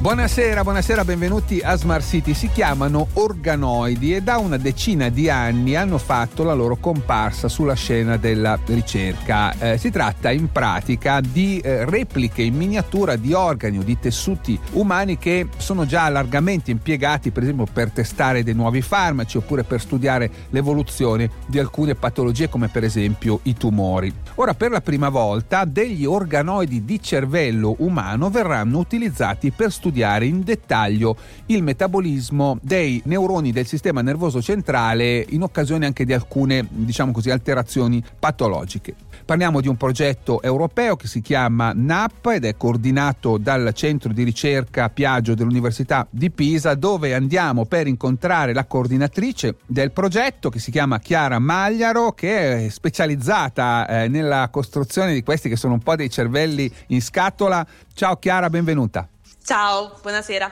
Buonasera, buonasera, benvenuti a Smart City. Si chiamano organoidi e da una decina di anni hanno fatto la loro comparsa sulla scena della ricerca. Eh, si tratta in pratica di eh, repliche in miniatura di organi o di tessuti umani che sono già largamente impiegati, per esempio, per testare dei nuovi farmaci oppure per studiare l'evoluzione di alcune patologie come per esempio i tumori. Ora, per la prima volta, degli organoidi di cervello umano verranno utilizzati per studiare studiare in dettaglio il metabolismo dei neuroni del sistema nervoso centrale in occasione anche di alcune, diciamo così, alterazioni patologiche. Parliamo di un progetto europeo che si chiama NAP ed è coordinato dal centro di ricerca Piaggio dell'Università di Pisa dove andiamo per incontrare la coordinatrice del progetto che si chiama Chiara Magliaro che è specializzata eh, nella costruzione di questi che sono un po' dei cervelli in scatola. Ciao Chiara, benvenuta. Ciao, buonasera.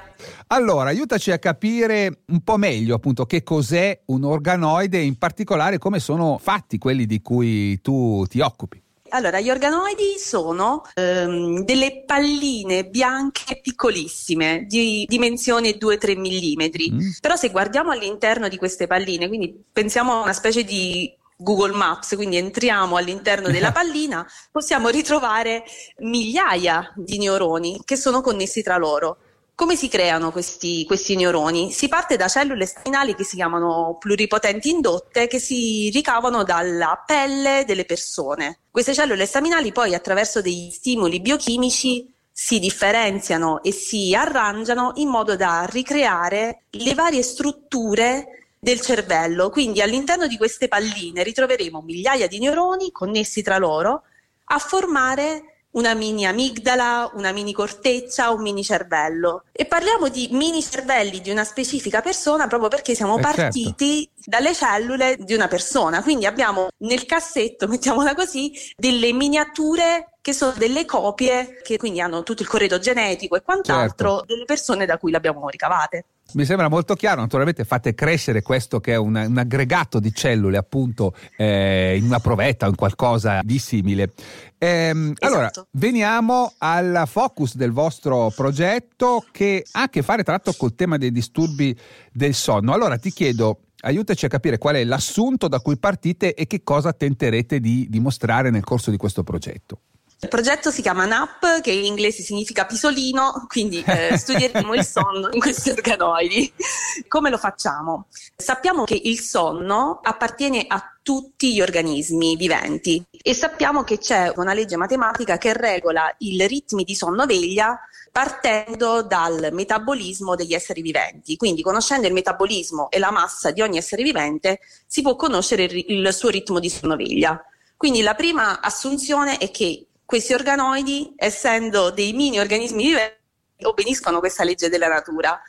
Allora, aiutaci a capire un po' meglio appunto che cos'è un organoide e in particolare come sono fatti quelli di cui tu ti occupi. Allora, gli organoidi sono ehm, delle palline bianche piccolissime, di dimensione 2-3 mm. Mm. Però se guardiamo all'interno di queste palline, quindi pensiamo a una specie di Google Maps, quindi entriamo all'interno della pallina, possiamo ritrovare migliaia di neuroni che sono connessi tra loro. Come si creano questi, questi, neuroni? Si parte da cellule staminali che si chiamano pluripotenti indotte che si ricavano dalla pelle delle persone. Queste cellule staminali poi attraverso degli stimoli biochimici si differenziano e si arrangiano in modo da ricreare le varie strutture del cervello. Quindi all'interno di queste palline ritroveremo migliaia di neuroni connessi tra loro a formare una mini amigdala, una mini corteccia, un mini cervello. E parliamo di mini cervelli di una specifica persona proprio perché siamo eh certo. partiti certo. Dalle cellule di una persona. Quindi abbiamo nel cassetto, mettiamola così, delle miniature che sono delle copie che quindi hanno tutto il corredo genetico e quant'altro certo. delle persone da cui le abbiamo ricavate. Mi sembra molto chiaro, naturalmente fate crescere questo che è un, un aggregato di cellule appunto eh, in una provetta o in qualcosa di simile. Ehm, esatto. Allora, veniamo al focus del vostro progetto che ha a che fare tra l'altro col tema dei disturbi del sonno. Allora ti chiedo, aiutaci a capire qual è l'assunto da cui partite e che cosa tenterete di dimostrare nel corso di questo progetto. Il progetto si chiama NAP, che in inglese significa pisolino, quindi eh, studieremo il sonno in questi organoidi. Come lo facciamo? Sappiamo che il sonno appartiene a tutti gli organismi viventi e sappiamo che c'è una legge matematica che regola i ritmi di sonno-veglia partendo dal metabolismo degli esseri viventi. Quindi conoscendo il metabolismo e la massa di ogni essere vivente si può conoscere il, il suo ritmo di sonno-veglia. Quindi la prima assunzione è che questi organoidi, essendo dei mini organismi viventi, obbediscono a questa legge della natura.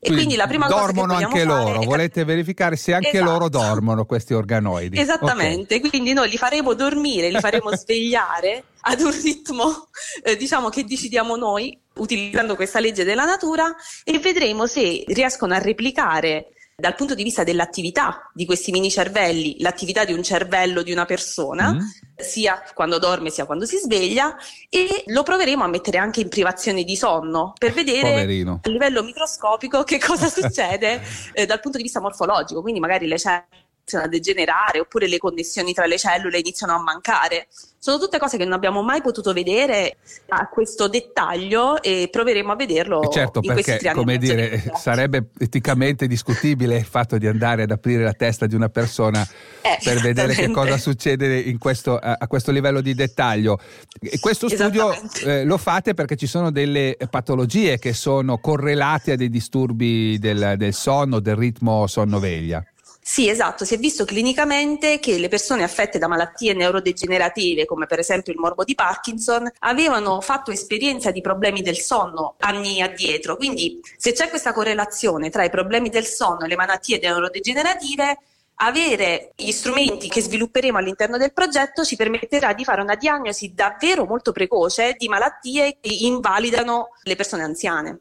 E quindi, quindi la prima dormono cosa che anche loro, volete verificare se anche esatto. loro dormono questi organoidi. Esattamente, okay. quindi noi li faremo dormire, li faremo svegliare ad un ritmo eh, diciamo che decidiamo noi utilizzando questa legge della natura e vedremo se riescono a replicare dal punto di vista dell'attività di questi mini cervelli, l'attività di un cervello di una persona, mm. sia quando dorme sia quando si sveglia, e lo proveremo a mettere anche in privazione di sonno per vedere Poverino. a livello microscopico che cosa succede eh, dal punto di vista morfologico, quindi magari le cellule iniziano a degenerare oppure le connessioni tra le cellule iniziano a mancare. Sono tutte cose che non abbiamo mai potuto vedere a questo dettaglio e proveremo a vederlo. E certo, perché come dire, sarebbe eticamente discutibile il fatto di andare ad aprire la testa di una persona eh, per vedere che cosa succede questo, a, a, questo livello di dettaglio. E questo studio eh, lo fate perché ci sono delle patologie che sono correlate a dei disturbi del, del sonno, del ritmo sonno-veglia. Sì, esatto, si è visto clinicamente che le persone affette da malattie neurodegenerative, come per esempio il morbo di Parkinson, avevano fatto esperienza di problemi del sonno anni addietro. Quindi se c'è questa correlazione tra i problemi del sonno e le malattie neurodegenerative, avere gli strumenti che svilupperemo all'interno del progetto ci permetterà di fare una diagnosi davvero molto precoce di malattie che invalidano le persone anziane.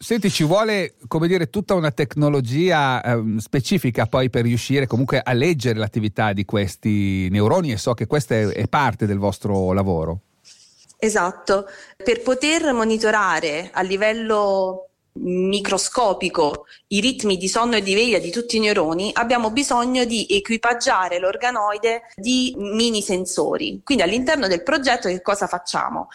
Senti, ci vuole, come dire, tutta una tecnologia eh, specifica poi per riuscire comunque a leggere l'attività di questi neuroni e so che questa è, è parte del vostro lavoro. Esatto, per poter monitorare a livello microscopico i ritmi di sonno e di veglia di tutti i neuroni, abbiamo bisogno di equipaggiare l'organoide di mini sensori. Quindi all'interno del progetto che cosa facciamo?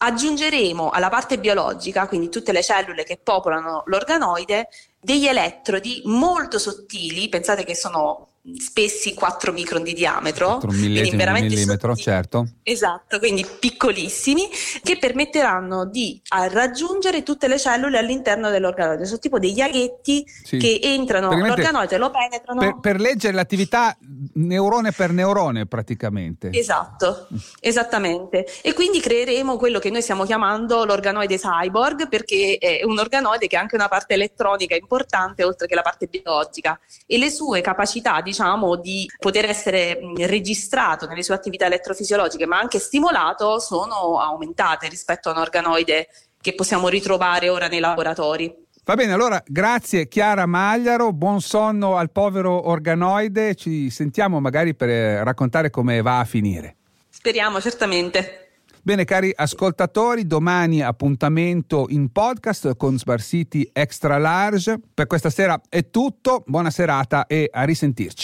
Aggiungeremo alla parte biologica, quindi tutte le cellule che popolano l'organoide, degli elettrodi molto sottili, pensate che sono spessi 4 micron di diametro, 4 quindi veramente millimetro, sottili, certo. Esatto, quindi piccolissimi, che permetteranno di raggiungere tutte le cellule all'interno dell'organoide. Sono tipo degli aghetti sì. che entrano nell'organoide e lo penetrano. Per, per, leggere l'attività neurone per neurone praticamente. Esatto, esattamente. E quindi creeremo quello che noi stiamo chiamando l'organoide cyborg, perché è un organoide che ha anche una parte elettronica importante oltre che la parte biologica e le sue capacità di diciamo, di poter essere registrato nelle sue attività elettrofisiologiche, ma anche stimolato, sono aumentate rispetto a un organoide che possiamo ritrovare ora nei laboratori. Va bene, allora grazie Chiara Magliaro, buon sonno al povero organoide, ci sentiamo magari per raccontare come va a finire. Speriamo, certamente. Bene cari ascoltatori, domani appuntamento in podcast con Smart City Extra Large. Per questa sera è tutto, buona serata e a risentirci.